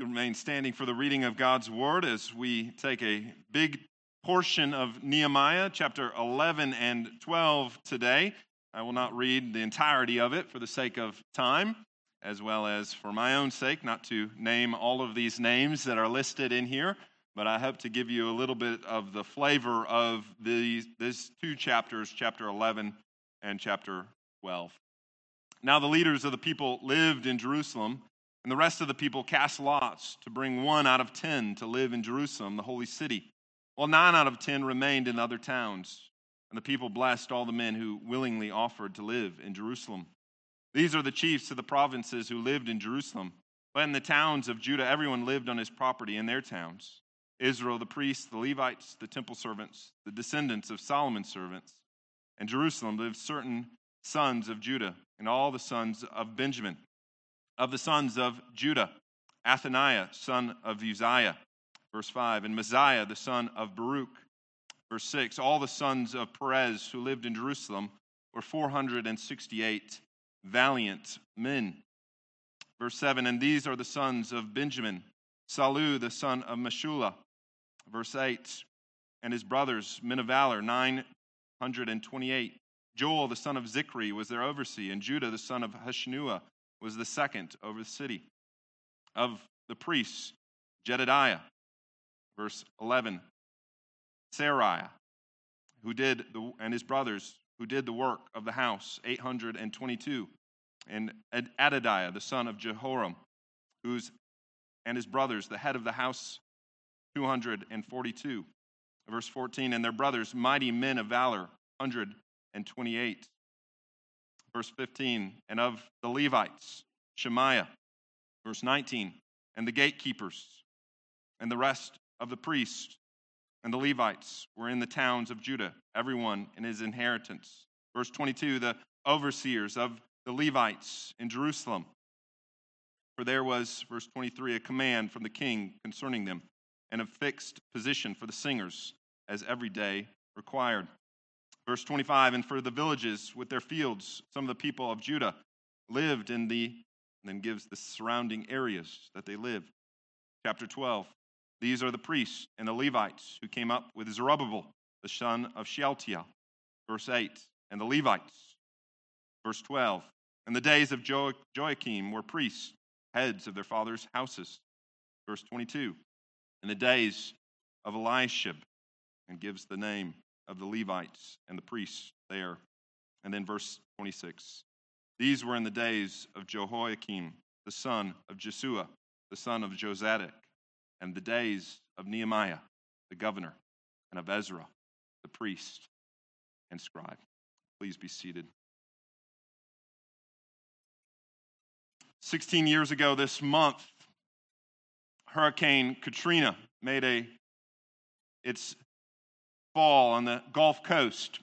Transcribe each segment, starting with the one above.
You remain standing for the reading of God's word as we take a big portion of Nehemiah, chapter 11 and 12 today. I will not read the entirety of it for the sake of time, as well as for my own sake, not to name all of these names that are listed in here, but I hope to give you a little bit of the flavor of these, these two chapters, chapter 11 and chapter 12. Now the leaders of the people lived in Jerusalem, and the rest of the people cast lots to bring one out of ten to live in Jerusalem, the holy city, while nine out of ten remained in other towns. And the people blessed all the men who willingly offered to live in Jerusalem. These are the chiefs of the provinces who lived in Jerusalem. But in the towns of Judah, everyone lived on his property in their towns Israel, the priests, the Levites, the temple servants, the descendants of Solomon's servants. In Jerusalem lived certain sons of Judah and all the sons of Benjamin. Of the sons of Judah, Athaniah, son of Uzziah. Verse 5. And Maaseiah, the son of Baruch. Verse 6. All the sons of Perez who lived in Jerusalem were 468 valiant men. Verse 7. And these are the sons of Benjamin Sallu, the son of Meshullam. Verse 8. And his brothers, men of valor, 928. Joel, the son of Zichri, was their overseer, and Judah, the son of Hassenuah, was the second over the city. Of the priests, Jedediah, verse 11, Seraiah, who did the, and his brothers, who did the work of the house, 822, and Adaiah, the son of Jeroham, who's and his brothers, the head of the house, 242. Verse 14, and their brothers, mighty men of valor, 100 and 28. Verse 15, and of the Levites, Shemaiah. Verse 19, and the gatekeepers, and the rest of the priests and the Levites were in the towns of Judah, everyone in his inheritance. Verse 22, the overseers of the Levites in Jerusalem. For there was, verse 23, a command from the king concerning them, and a fixed position for the singers, as every day required. Verse 25, and for the villages with their fields, some of the people of Judah lived in the, then gives the surrounding areas that they lived. Chapter 12, these are the priests and the Levites who came up with Zerubbabel, the son of Shealtiel. Verse 8, and the Levites. Verse 12, in the days of jo- Joiakim were priests, heads of their fathers' houses. Verse 22, in the days of Eliashib, and gives the name of the Levites and the priests there. And then verse 26. These were in the days of Jehoiakim, the son of Jeshua, the son of Jozadak, and the days of Nehemiah, the governor, and of Ezra, the priest and scribe. Please be seated. 16 years ago this month, Hurricane Katrina made a its fall on the Gulf Coast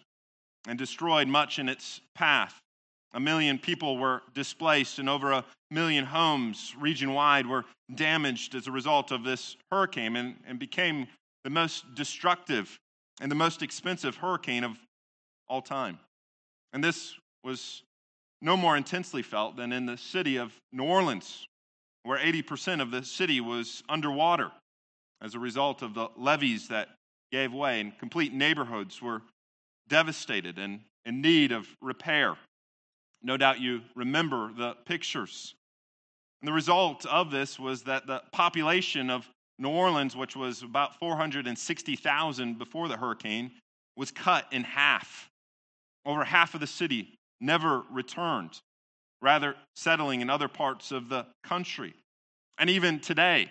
and destroyed much in its path. A million people were displaced, and over a million homes region wide were damaged as a result of this hurricane and, and became the most destructive and the most expensive hurricane of all time. And this was no more intensely felt than in the city of New Orleans, where 80% of the city was underwater as a result of the levees that gave way, and complete neighborhoods were devastated and in need of repair. No doubt you remember the pictures. And the result of this was that the population of New Orleans, which was about 460,000 before the hurricane, was cut in half. Over half of the city never returned, rather, settling in other parts of the country. And even today,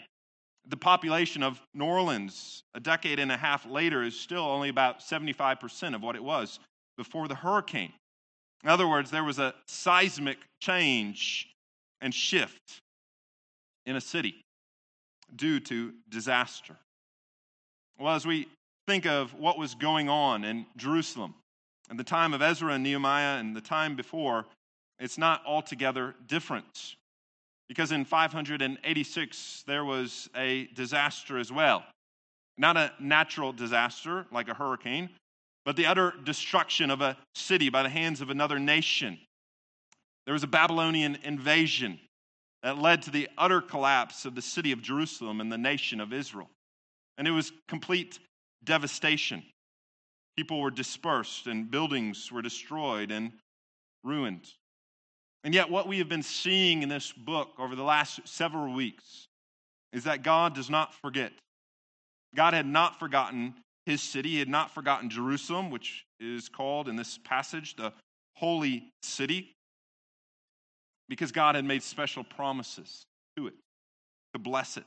the population of New Orleans a decade and a half later is still only about 75% of what it was before the hurricane. In other words, there was a seismic change and shift in a city due to disaster. Well, as we think of what was going on in Jerusalem at the time of Ezra and Nehemiah and the time before, it's not altogether different. Because in 586, there was a disaster as well. Not a natural disaster like a hurricane, but the utter destruction of a city by the hands of another nation. There was a Babylonian invasion that led to the utter collapse of the city of Jerusalem and the nation of Israel. And it was complete devastation. People were dispersed, and buildings were destroyed and ruined. And yet, what we have been seeing in this book over the last several weeks is that God does not forget. God had not forgotten his city, he had not forgotten Jerusalem, which is called in this passage the holy city, because God had made special promises to it, to bless it.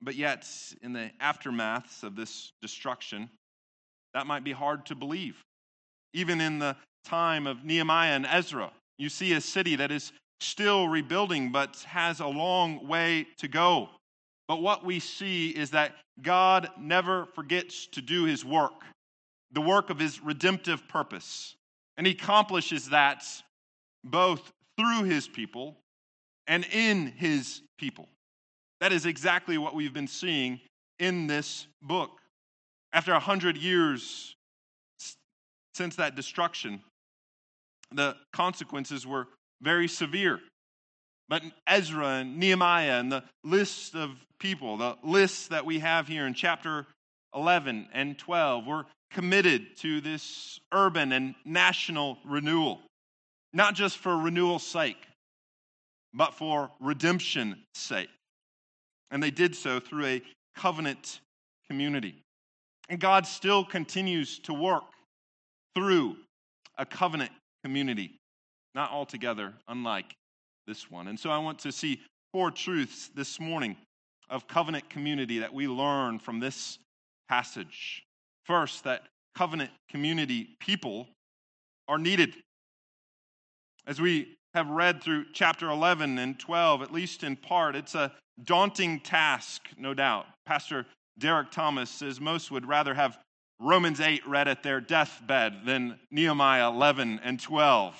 But yet, in the aftermaths of this destruction, that might be hard to believe. Even in the time of Nehemiah and Ezra, you see a city that is still rebuilding but has a long way to go. But what we see is that God never forgets to do his work, the work of his redemptive purpose. And he accomplishes that both through his people and in his people. That is exactly what we've been seeing in this book. After a hundred years since that destruction, the consequences were very severe. But Ezra and Nehemiah and the list of people, the lists that we have here in chapter 11 and 12, were committed to this urban and national renewal, not just for renewal's sake, but for redemption's sake. And they did so through a covenant community. And God still continues to work through a covenant community, not altogether unlike this one. And so I want to see four truths this morning of covenant community that we learn from this passage. First, that covenant community people are needed. As we have read through chapter 11 and 12, at least in part, it's a daunting task, no doubt. Pastor Derek Thomas says most would rather have Romans 8 read at their deathbed then Nehemiah 11 and 12.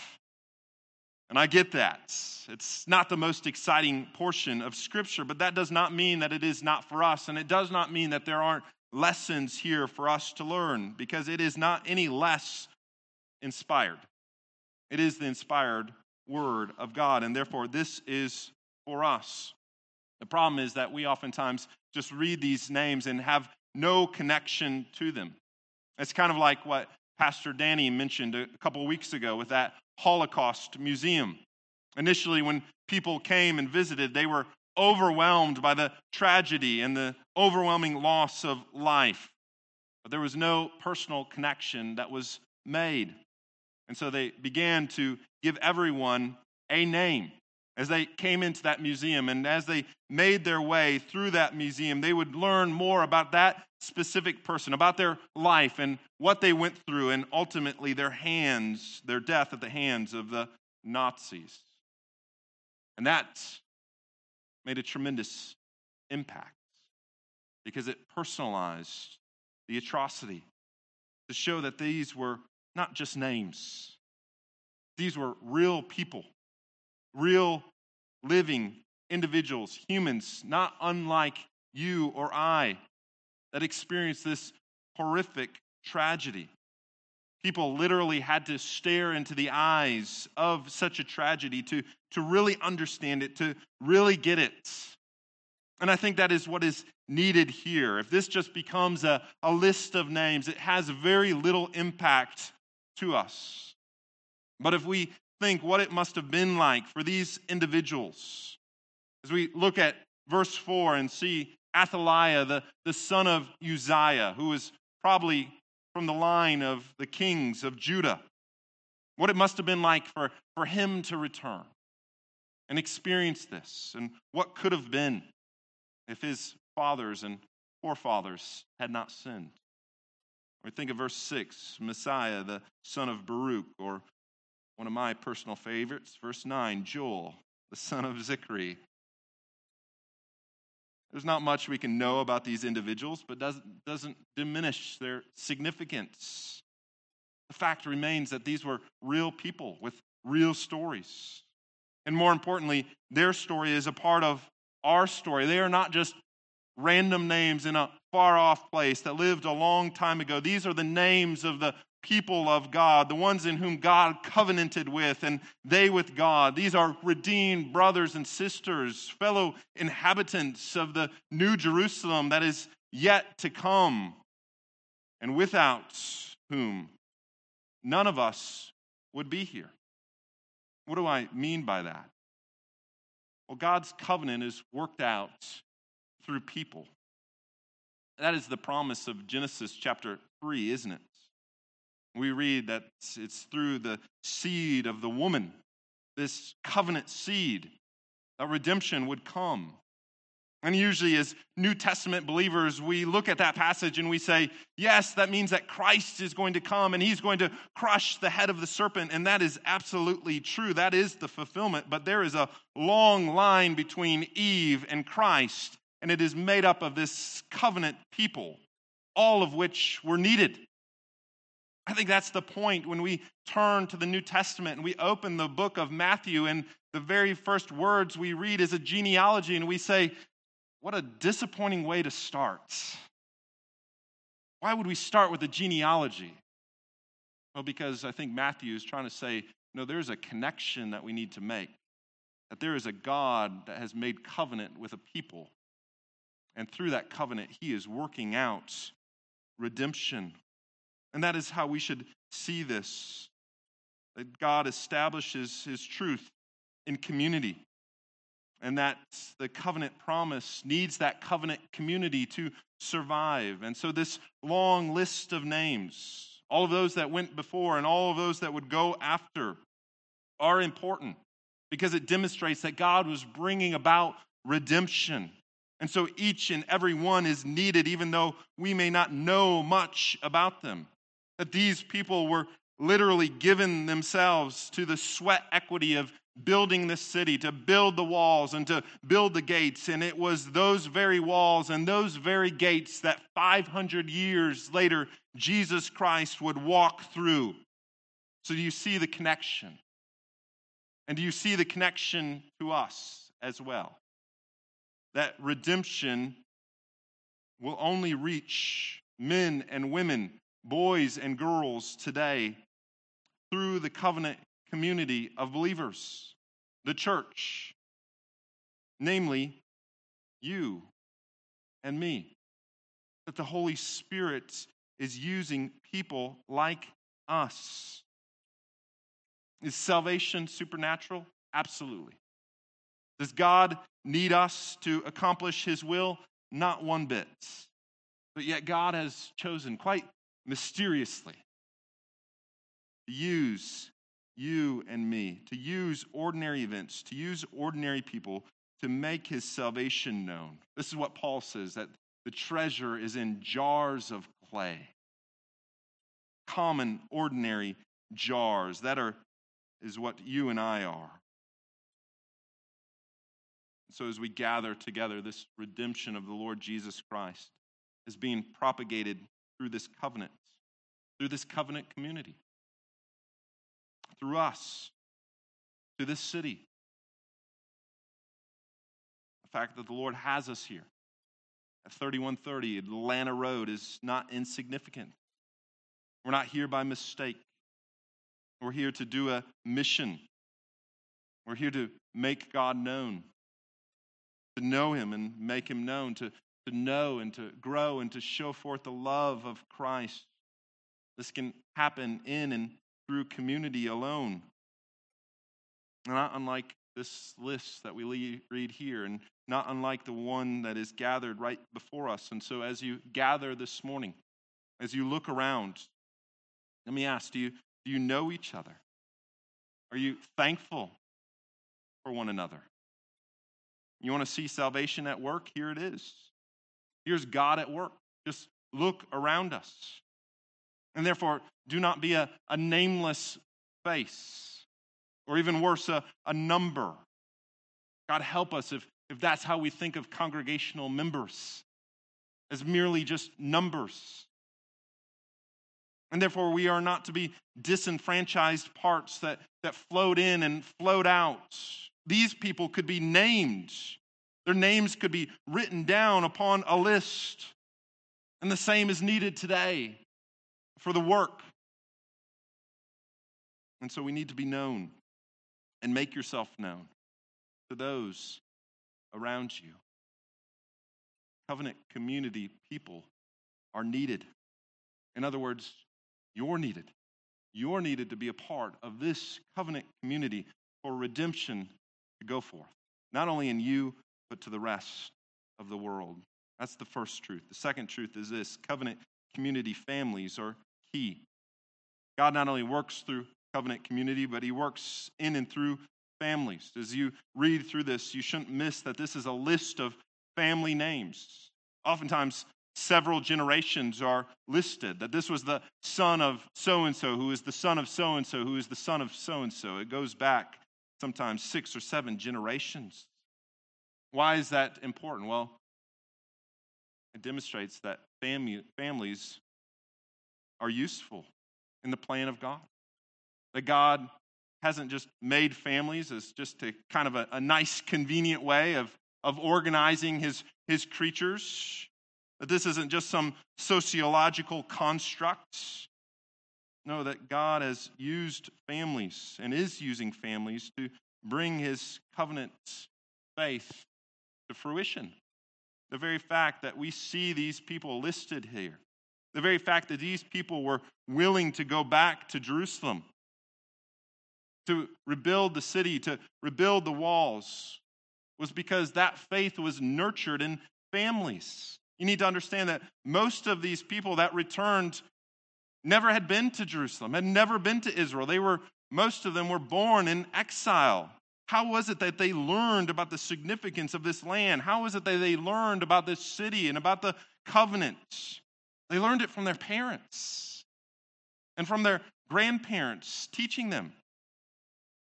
And I get that. It's not the most exciting portion of Scripture, but that does not mean that it is not for us. And it does not mean that there aren't lessons here for us to learn, because it is not any less inspired. It is the inspired Word of God, and therefore this is for us. The problem is that we oftentimes just read these names and have no connection to them. It's kind of like what Pastor Danny mentioned a couple of weeks ago with that Holocaust Museum. Initially, when people came and visited, they were overwhelmed by the tragedy and the overwhelming loss of life. But there was no personal connection that was made. And so they began to give everyone a name as they came into that museum and as they made their way through that museum, they would learn more about that specific person, about their life and what they went through, and ultimately their hands, their death at the hands of the Nazis. And that made a tremendous impact because it personalized the atrocity to show that these were not just names, these were real people real living individuals, humans, not unlike you or I, that experienced this horrific tragedy. People literally had to stare into the eyes of such a tragedy to, to really understand it, to really get it. And I think that is what is needed here. If this just becomes a, a list of names, it has very little impact to us. But if we think what it must have been like for these individuals. As we look at verse 4 and see Athaliah, the, the son of Uzziah, who was probably from the line of the kings of Judah, what it must have been like for, for him to return and experience this, and what could have been if his fathers and forefathers had not sinned. We think of verse 6 Maaseiah, the son of Baruch, or one of my personal favorites, verse 9 Joel, the son of Zichri. There's not much we can know about these individuals, but doesn't, doesn't diminish their significance. The fact remains that these were real people with real stories. And more importantly, their story is a part of our story. They are not just random names in a far off place that lived a long time ago. These are the names of the people of God, the ones in whom God covenanted with, and they with God. These are redeemed brothers and sisters, fellow inhabitants of the new Jerusalem that is yet to come, and without whom none of us would be here. What do I mean by that? Well, God's covenant is worked out through people. That is the promise of Genesis chapter 3, isn't it? We read that it's through the seed of the woman, this covenant seed, that redemption would come. And usually, as New Testament believers, we look at that passage and we say, yes, that means that Christ is going to come and he's going to crush the head of the serpent. And that is absolutely true. That is the fulfillment. But there is a long line between Eve and Christ, and it is made up of this covenant people, all of which were needed. I think that's the point when we turn to the New Testament and we open the book of Matthew, and the very first words we read is a genealogy, and we say, What a disappointing way to start. Why would we start with a genealogy? Well, because I think Matthew is trying to say, no, there's a connection that we need to make. That there is a God that has made covenant with a people. And through that covenant, he is working out redemption and that is how we should see this that God establishes his truth in community. And that the covenant promise needs that covenant community to survive. And so, this long list of names, all of those that went before and all of those that would go after, are important because it demonstrates that God was bringing about redemption. And so, each and every one is needed, even though we may not know much about them that these people were literally given themselves to the sweat equity of building this city, to build the walls and to build the gates. And it was those very walls and those very gates that 500 years later, Jesus Christ would walk through. So, do you see the connection? And do you see the connection to us as well? That redemption will only reach men and women boys and girls today through the covenant community of believers, the church, namely you and me. That the Holy Spirit is using people like us. Is salvation supernatural? Absolutely. Does God need us to accomplish his will? Not one bit. But yet, God has chosen quite mysteriously to use you and me, to use ordinary events, to use ordinary people to make his salvation known. This is what Paul says that the treasure is in jars of clay. Common, ordinary jars. That are, is what you and I are. So, as we gather together, this redemption of the Lord Jesus Christ is being propagated through this covenant, through this covenant community, through us, through this city. The fact that the Lord has us here at 3130 Atlanta Road is not insignificant. We're not here by mistake. We're here to do a mission. We're here to make God known, to know Him and make Him known, to to know and to grow and to show forth the love of Christ. This can happen in and through community alone. Not unlike this list that we read here, and not unlike the one that is gathered right before us. And so, as you gather this morning, as you look around, let me ask do you, do you know each other? Are you thankful for one another? You want to see salvation at work? Here it is. Here's God at work. Just look around us. And therefore, do not be a, a nameless face, or even worse, a, a number. God, help us if, if that's how we think of congregational members, as merely just numbers. And therefore, we are not to be disenfranchised parts that, that float in and float out. These people could be named their names could be written down upon a list. And the same is needed today for the work And so we need to be known and make yourself known to those around you. Covenant community people are needed. In other words, you're needed. You're needed to be a part of this covenant community for redemption to go forth, not only in you, but to the rest of the world. That's the first truth. The second truth is this covenant community families are key. God not only works through covenant community, but he works in and through families. As you read through this, you shouldn't miss that this is a list of family names. Oftentimes, several generations are listed, that this was the son of so and so, who is the son of so and so, who is the son of so and so. It goes back sometimes six or seven generations. Why is that important? Well, it demonstrates that families are useful in the plan of God. That God hasn't just made families as just a kind of a, a nice, convenient way of, of organizing his, his creatures. That this isn't just some sociological construct. No, that God has used families and is using families to bring his covenant faith to fruition. The very fact that we see these people listed here, the very fact that these people were willing to go back to Jerusalem, to rebuild the city, to rebuild the walls, was because that faith was nurtured in families. You need to understand that most of these people that returned never had been to Jerusalem, had never been to Israel. They were, most of them were born in exile. How was it that they learned about the significance of this land? How was it that they learned about this city and about the covenants? They learned it from their parents and from their grandparents teaching them,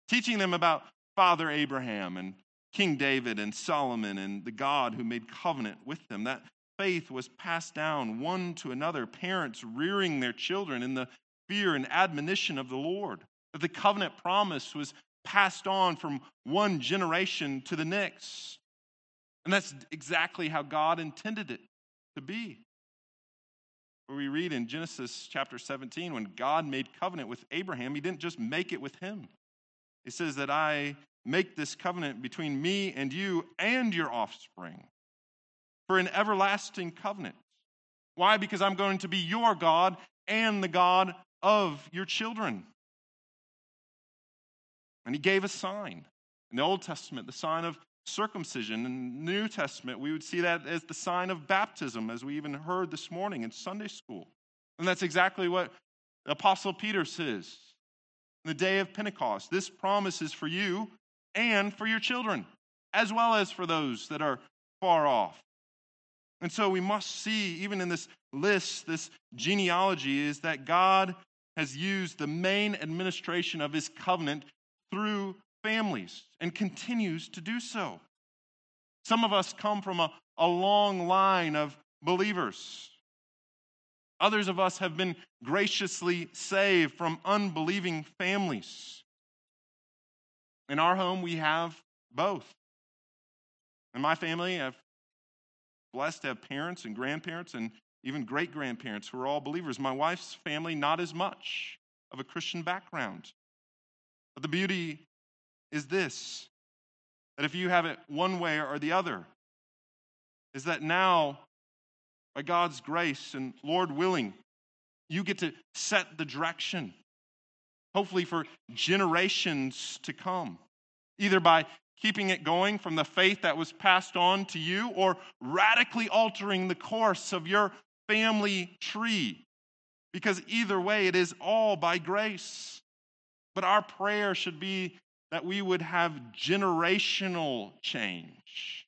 teaching them about Father Abraham and King David and Solomon and the God who made covenant with them. That faith was passed down one to another, parents rearing their children in the fear and admonition of the Lord. That the covenant promise was passed on from one generation to the next. And that's exactly how God intended it to be. Where we read in Genesis chapter 17, when God made covenant with Abraham, he didn't just make it with him. He says that I make this covenant between me and you and your offspring for an everlasting covenant. Why? Because I'm going to be your God and the God of your children. And he gave a sign. In the Old Testament, the sign of circumcision. In the New Testament, we would see that as the sign of baptism, as we even heard this morning in Sunday school. And that's exactly what Apostle Peter says. In the day of Pentecost, this promise is for you and for your children, as well as for those that are far off. And so we must see, even in this list, this genealogy, is that God has used the main administration of his covenant through families and continues to do so. Some of us come from a, a long line of believers. Others of us have been graciously saved from unbelieving families. In our home, we have both. In my family, I've blessed to have parents and grandparents and even great grandparents who are all believers. My wife's family, not as much of a Christian background. But the beauty is this that if you have it one way or the other, is that now, by God's grace and Lord willing, you get to set the direction, hopefully for generations to come, either by keeping it going from the faith that was passed on to you or radically altering the course of your family tree. Because either way, it is all by grace. But our prayer should be that we would have generational change,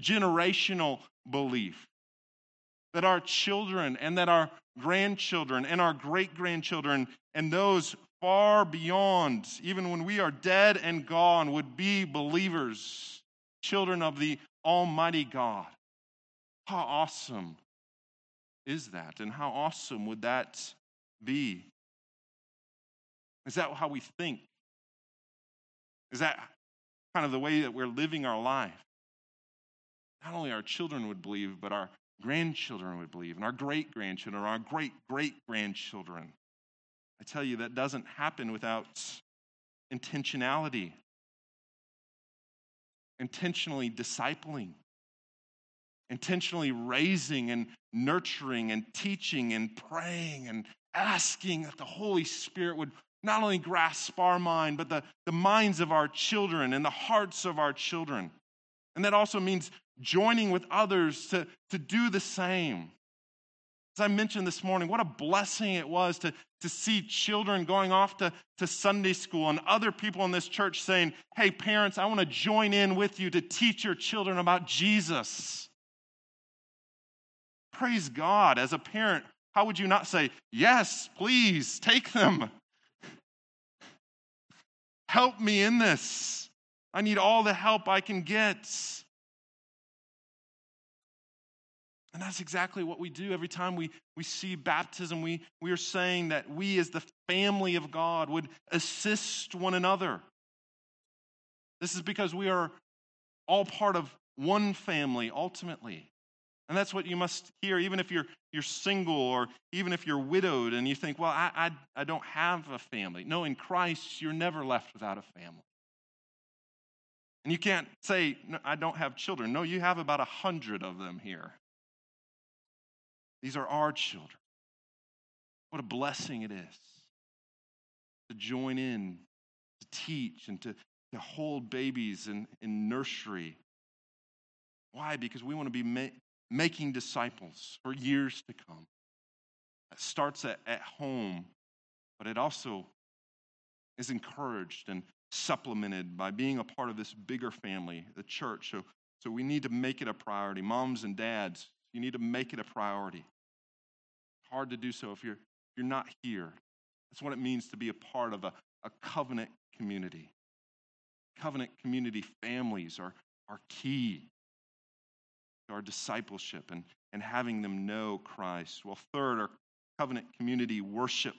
generational belief. That our children and that our grandchildren and our great grandchildren and those far beyond, even when we are dead and gone, would be believers, children of the Almighty God. How awesome is that? And how awesome would that be? Is that how we think? Is that kind of the way that we're living our life? Not only our children would believe, but our grandchildren would believe, and our great grandchildren, our great great grandchildren. I tell you, that doesn't happen without intentionality, intentionally discipling, intentionally raising and nurturing and teaching and praying and asking that the Holy Spirit would not only grasp our mind, but the, the minds of our children and the hearts of our children. And that also means joining with others to, to do the same. As I mentioned this morning, what a blessing it was to, to see children going off to, to Sunday school and other people in this church saying, Hey, parents, I want to join in with you to teach your children about Jesus. Praise God. As a parent, how would you not say, Yes, please take them? Help me in this. I need all the help I can get. And that's exactly what we do every time we, we see baptism. We, we are saying that we, as the family of God, would assist one another. This is because we are all part of one family ultimately. And that's what you must hear, even if you're, you're single or even if you're widowed and you think, well, I, I, I don't have a family. No, in Christ, you're never left without a family. And you can't say, no, I don't have children. No, you have about a hundred of them here. These are our children. What a blessing it is to join in, to teach, and to, to hold babies in, in nursery. Why? Because we want to be making disciples for years to come. It starts at, at home, but it also is encouraged and supplemented by being a part of this bigger family, the church. So, so we need to make it a priority. Moms and dads, you need to make it a priority. Hard to do so if you're, if you're not here. That's what it means to be a part of a, a covenant community. Covenant community families are, are key our discipleship and, and having them know Christ. Well, third, our covenant community worship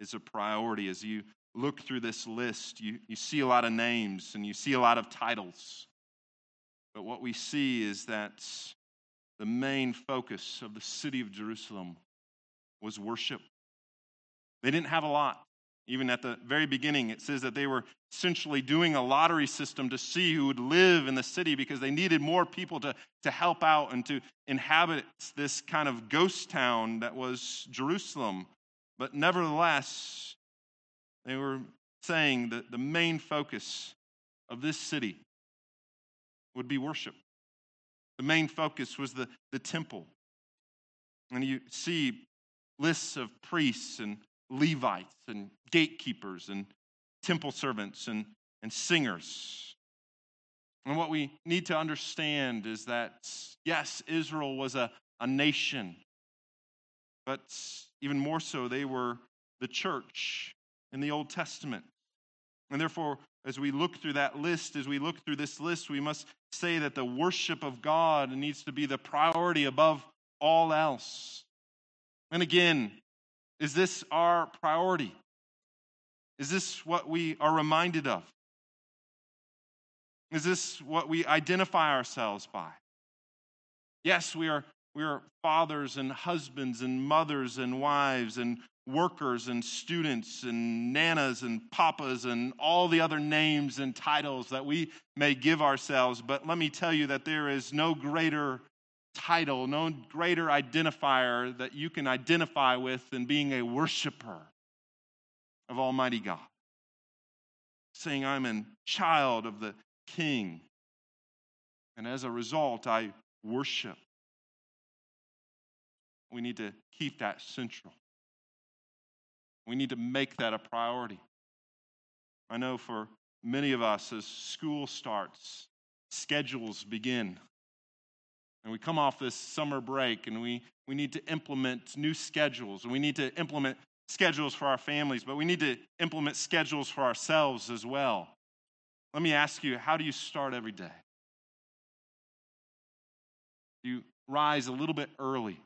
is a priority. As you look through this list, you, you see a lot of names and you see a lot of titles. But what we see is that the main focus of the city of Jerusalem was worship. They didn't have a lot. Even at the very beginning, it says that they were essentially doing a lottery system to see who would live in the city because they needed more people to, to help out and to inhabit this kind of ghost town that was Jerusalem. But nevertheless, they were saying that the main focus of this city would be worship. The main focus was the, the temple. And you see lists of priests and Levites and gatekeepers and temple servants and, and singers. And what we need to understand is that, yes, Israel was a, a nation, but even more so, they were the church in the Old Testament. And therefore, as we look through that list, as we look through this list, we must say that the worship of God needs to be the priority above all else. And again, is this our priority? Is this what we are reminded of? Is this what we identify ourselves by? Yes, we are, we are fathers and husbands and mothers and wives and workers and students and nanas and papas and all the other names and titles that we may give ourselves. But let me tell you that there is no greater title, no greater identifier that you can identify with than being a worshiper of Almighty God. Saying, I'm a child of the King. And as a result, I worship. We need to keep that central. We need to make that a priority. I know for many of us, as school starts, schedules begin. And we come off this summer break and we, we need to implement new schedules and we need to implement schedules for our families, but we need to implement schedules for ourselves as well. Let me ask you how do you start every day? You rise a little bit early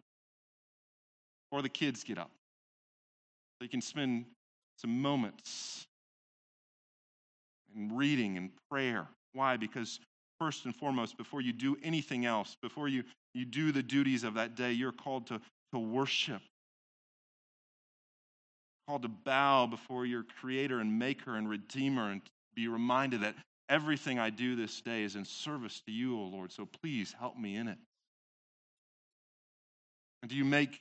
or the kids get up so you can spend some moments in reading and prayer. Why? Because first and foremost, before you do anything else, before you, you do the duties of that day, you're called to, to worship. called to bow before your creator and maker and redeemer and be reminded that everything I do this day is in service to you, O Lord. So please help me in it. And do you make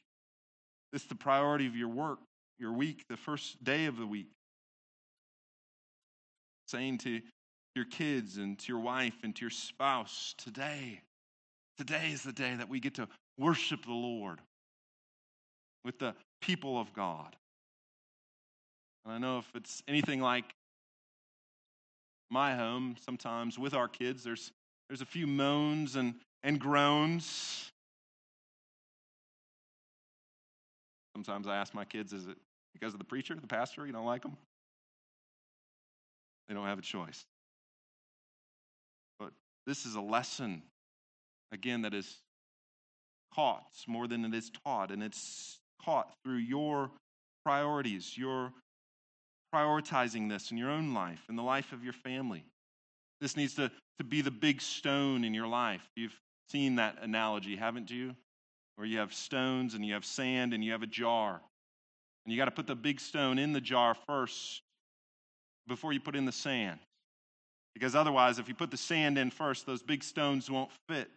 this the priority of your work, your week, the first day of the week? Saying to your kids and to your wife and to your spouse, today, today is the day that we get to worship the Lord with the people of God. And I know if it's anything like my home, sometimes with our kids, there's, there's a few moans and, and groans. Sometimes I ask my kids, is it because of the preacher, the pastor, you don't like them? They don't have a choice. This is a lesson, again, that is caught more than it is taught, and it's caught through your priorities, your prioritizing this in your own life, in the life of your family. This needs to, to be the big stone in your life. You've seen that analogy, haven't you? Where you have stones and you have sand and you have a jar. And you got to put the big stone in the jar first before you put in the sand. Because otherwise, if you put the sand in first, those big stones won't fit.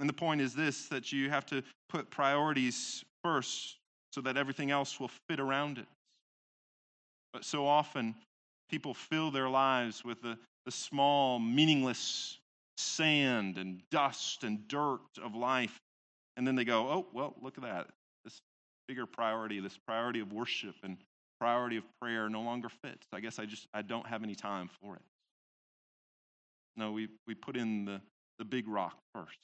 And the point is this that you have to put priorities first so that everything else will fit around it. But so often, people fill their lives with the, the small, meaningless sand and dust and dirt of life. And then they go, oh, well, look at that. This bigger priority, this priority of worship and priority of prayer no longer fits. I guess I just I don't have any time for it. No, we, we put in the, the big rock first,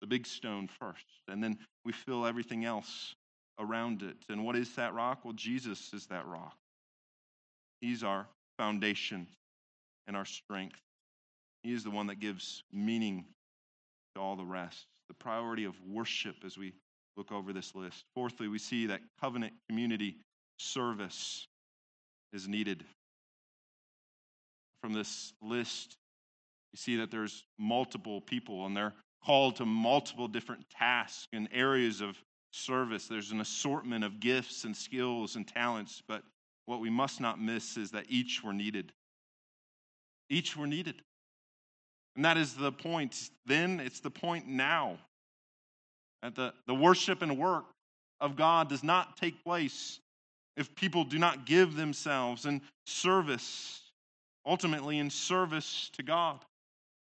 the big stone first, and then we fill everything else around it. And what is that rock? Well, Jesus is that rock. He's our foundation and our strength. He is the one that gives meaning to all the rest. The priority of worship as we look over this list. Fourthly, we see that covenant community service is needed. From this list, you see that there's multiple people and they're called to multiple different tasks and areas of service. There's an assortment of gifts and skills and talents, but what we must not miss is that each were needed. Each were needed. And that is the point then, it's the point now. That the, the worship and work of God does not take place if people do not give themselves in service, ultimately in service to God.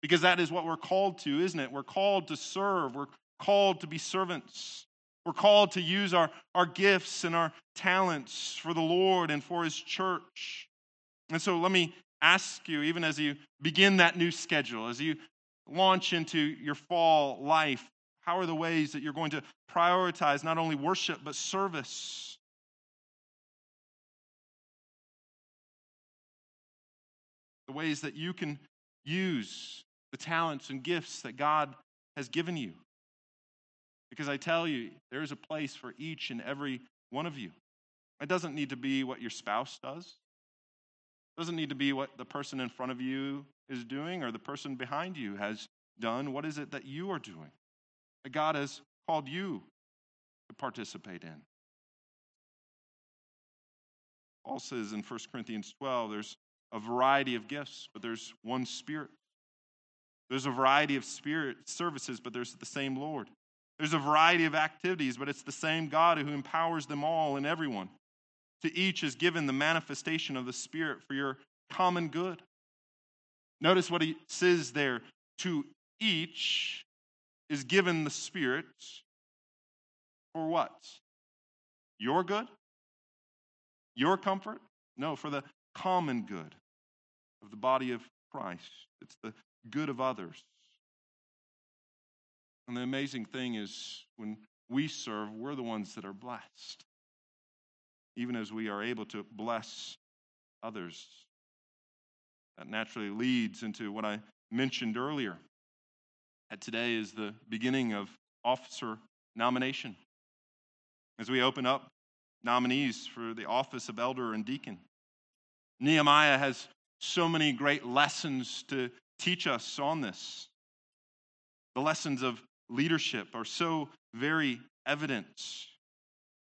Because that is what we're called to, isn't it? We're called to serve, we're called to be servants. We're called to use our, our gifts and our talents for the Lord and for His church. And so let me ask you, even as you begin that new schedule, as you launch into your fall life, how are the ways that you're going to prioritize not only worship, but service? The ways that you can use the talents and gifts that God has given you. Because I tell you, there is a place for each and every one of you. It doesn't need to be what your spouse does. It doesn't need to be what the person in front of you is doing or the person behind you has done. What is it that you are doing that God has called you to participate in? Paul says in 1 Corinthians 12, there's a variety of gifts, but there's one Spirit. There's a variety of spirit services, but there's the same Lord. There's a variety of activities, but it's the same God who empowers them all and everyone. To each is given the manifestation of the Spirit for your common good. Notice what he says there. To each is given the Spirit for what? Your good? Your comfort? No, for the common good of the body of Christ. It's the good of others. And the amazing thing is, when we serve, we're the ones that are blessed, even as we are able to bless others. That naturally leads into what I mentioned earlier. That today is the beginning of officer nomination. As we open up nominees for the office of elder and deacon, Nehemiah has so many great lessons to teach us on this. The lessons of leadership are so very evident.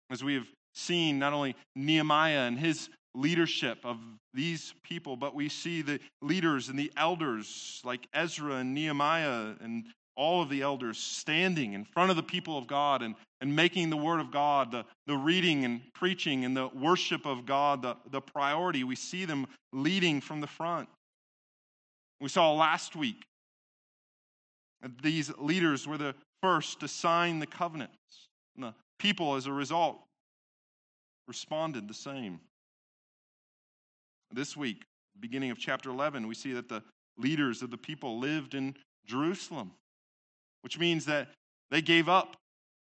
As we have seen not only Nehemiah and his leadership of these people, but we see the leaders and the elders like Ezra and Nehemiah and all of the elders standing in front of the people of God and, and making the word of God, the, the reading and preaching and the worship of God, the, the priority. We see them leading from the front. We saw last week that these leaders were the first to sign the covenants. And the people, as a result, responded the same. This week, beginning of chapter 11, we see that the leaders of the people lived in Jerusalem, which means that they gave up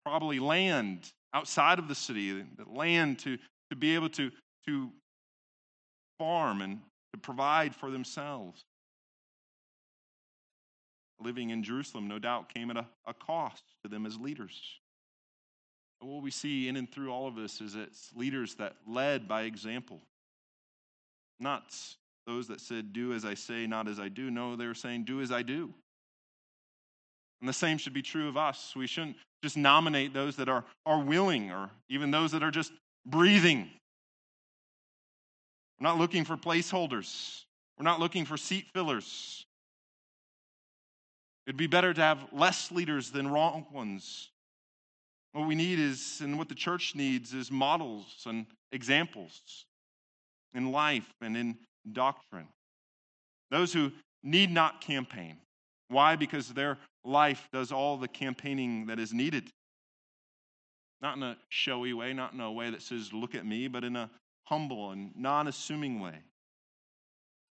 probably land outside of the city, the land to, to be able to, to farm and to provide for themselves. Living in Jerusalem, no doubt, came at a, a cost to them as leaders. What we see in and through all of this is it's leaders that led by example. Not those that said, Do as I say, not as I do. No, they were saying, Do as I do. And the same should be true of us. We shouldn't just nominate those that are, are willing or even those that are just breathing. We're not looking for placeholders, we're not looking for seat fillers. It'd be better to have less leaders than wrong ones. What we need is, and what the church needs, is models and examples in life and in doctrine. Those who need not campaign. Why? Because their life does all the campaigning that is needed. Not in a showy way, not in a way that says, look at me, but in a humble and non assuming way.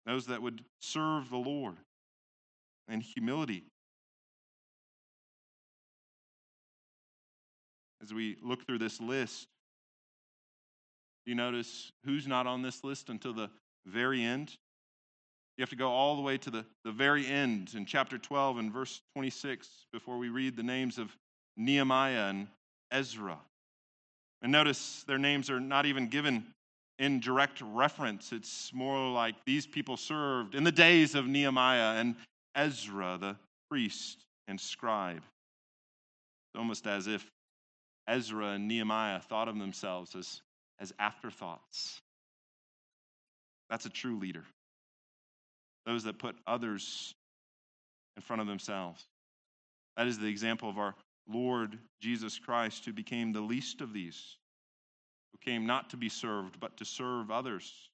Those that would serve the Lord in humility. As we look through this list, do you notice who's not on this list until the very end? You have to go all the way to the, the very end in chapter 12 and verse 26 before we read the names of Nehemiah and Ezra. And notice their names are not even given in direct reference. It's more like these people served in the days of Nehemiah and Ezra, the priest and scribe. It's almost as if Ezra and Nehemiah thought of themselves as as afterthoughts. That's a true leader. Those that put others in front of themselves. That is the example of our Lord Jesus Christ, who became the least of these, who came not to be served, but to serve others.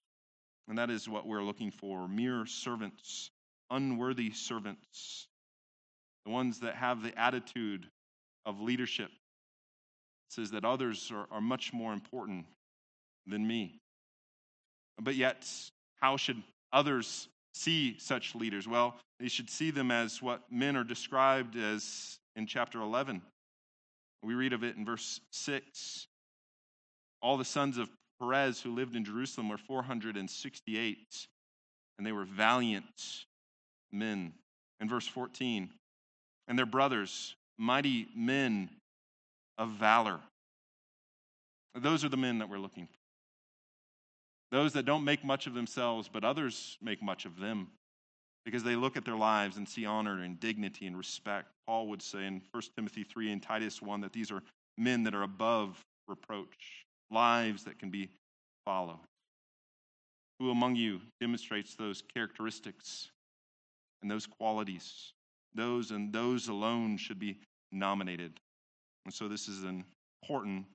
And that is what we're looking for mere servants, unworthy servants, the ones that have the attitude of leadership. It says that others are, are much more important than me. But yet, how should others see such leaders? Well, they should see them as what men are described as in chapter 11. We read of it in verse 6. All the sons of Perez who lived in Jerusalem were 468, and they were valiant men. In verse 14, and their brothers, mighty men of valor. Those are the men that we're looking for. Those that don't make much of themselves, but others make much of them because they look at their lives and see honor and dignity and respect. Paul would say in 1 Timothy 3 and Titus 1 that these are men that are above reproach, lives that can be followed. Who among you demonstrates those characteristics and those qualities? Those and those alone should be nominated. And so this is an important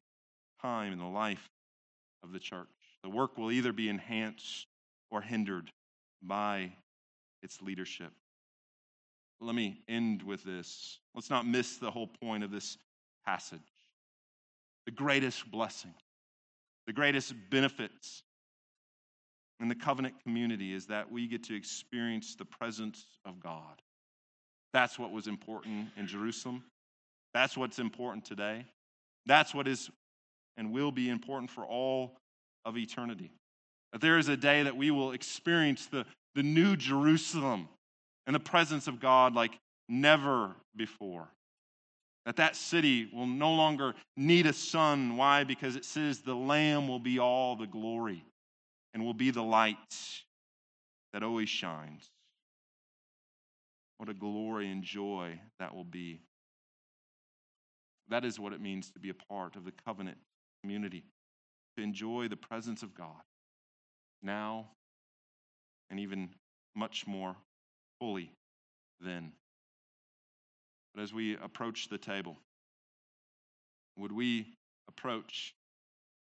time in the life of the church. The work will either be enhanced or hindered by its leadership. Let me end with this. Let's not miss the whole point of this passage. The greatest blessing, the greatest benefits in the covenant community is that we get to experience the presence of God. That's what was important in Jerusalem. That's what's important today. That's what is and will be important for all of eternity. That there is a day that we will experience the, the new Jerusalem and the presence of God like never before. That that city will no longer need a sun. Why? Because it says the Lamb will be all the glory and will be the light that always shines. What a glory and joy that will be. That is what it means to be a part of the covenant community. To enjoy the presence of God now and even much more fully then. But as we approach the table, would we approach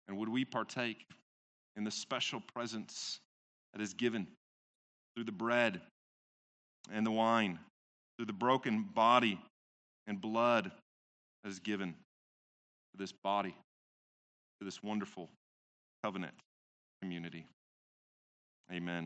and would we partake in the special presence that is given through the bread and the wine, through the broken body and blood that is given to this body, to this wonderful covenant community? Amen.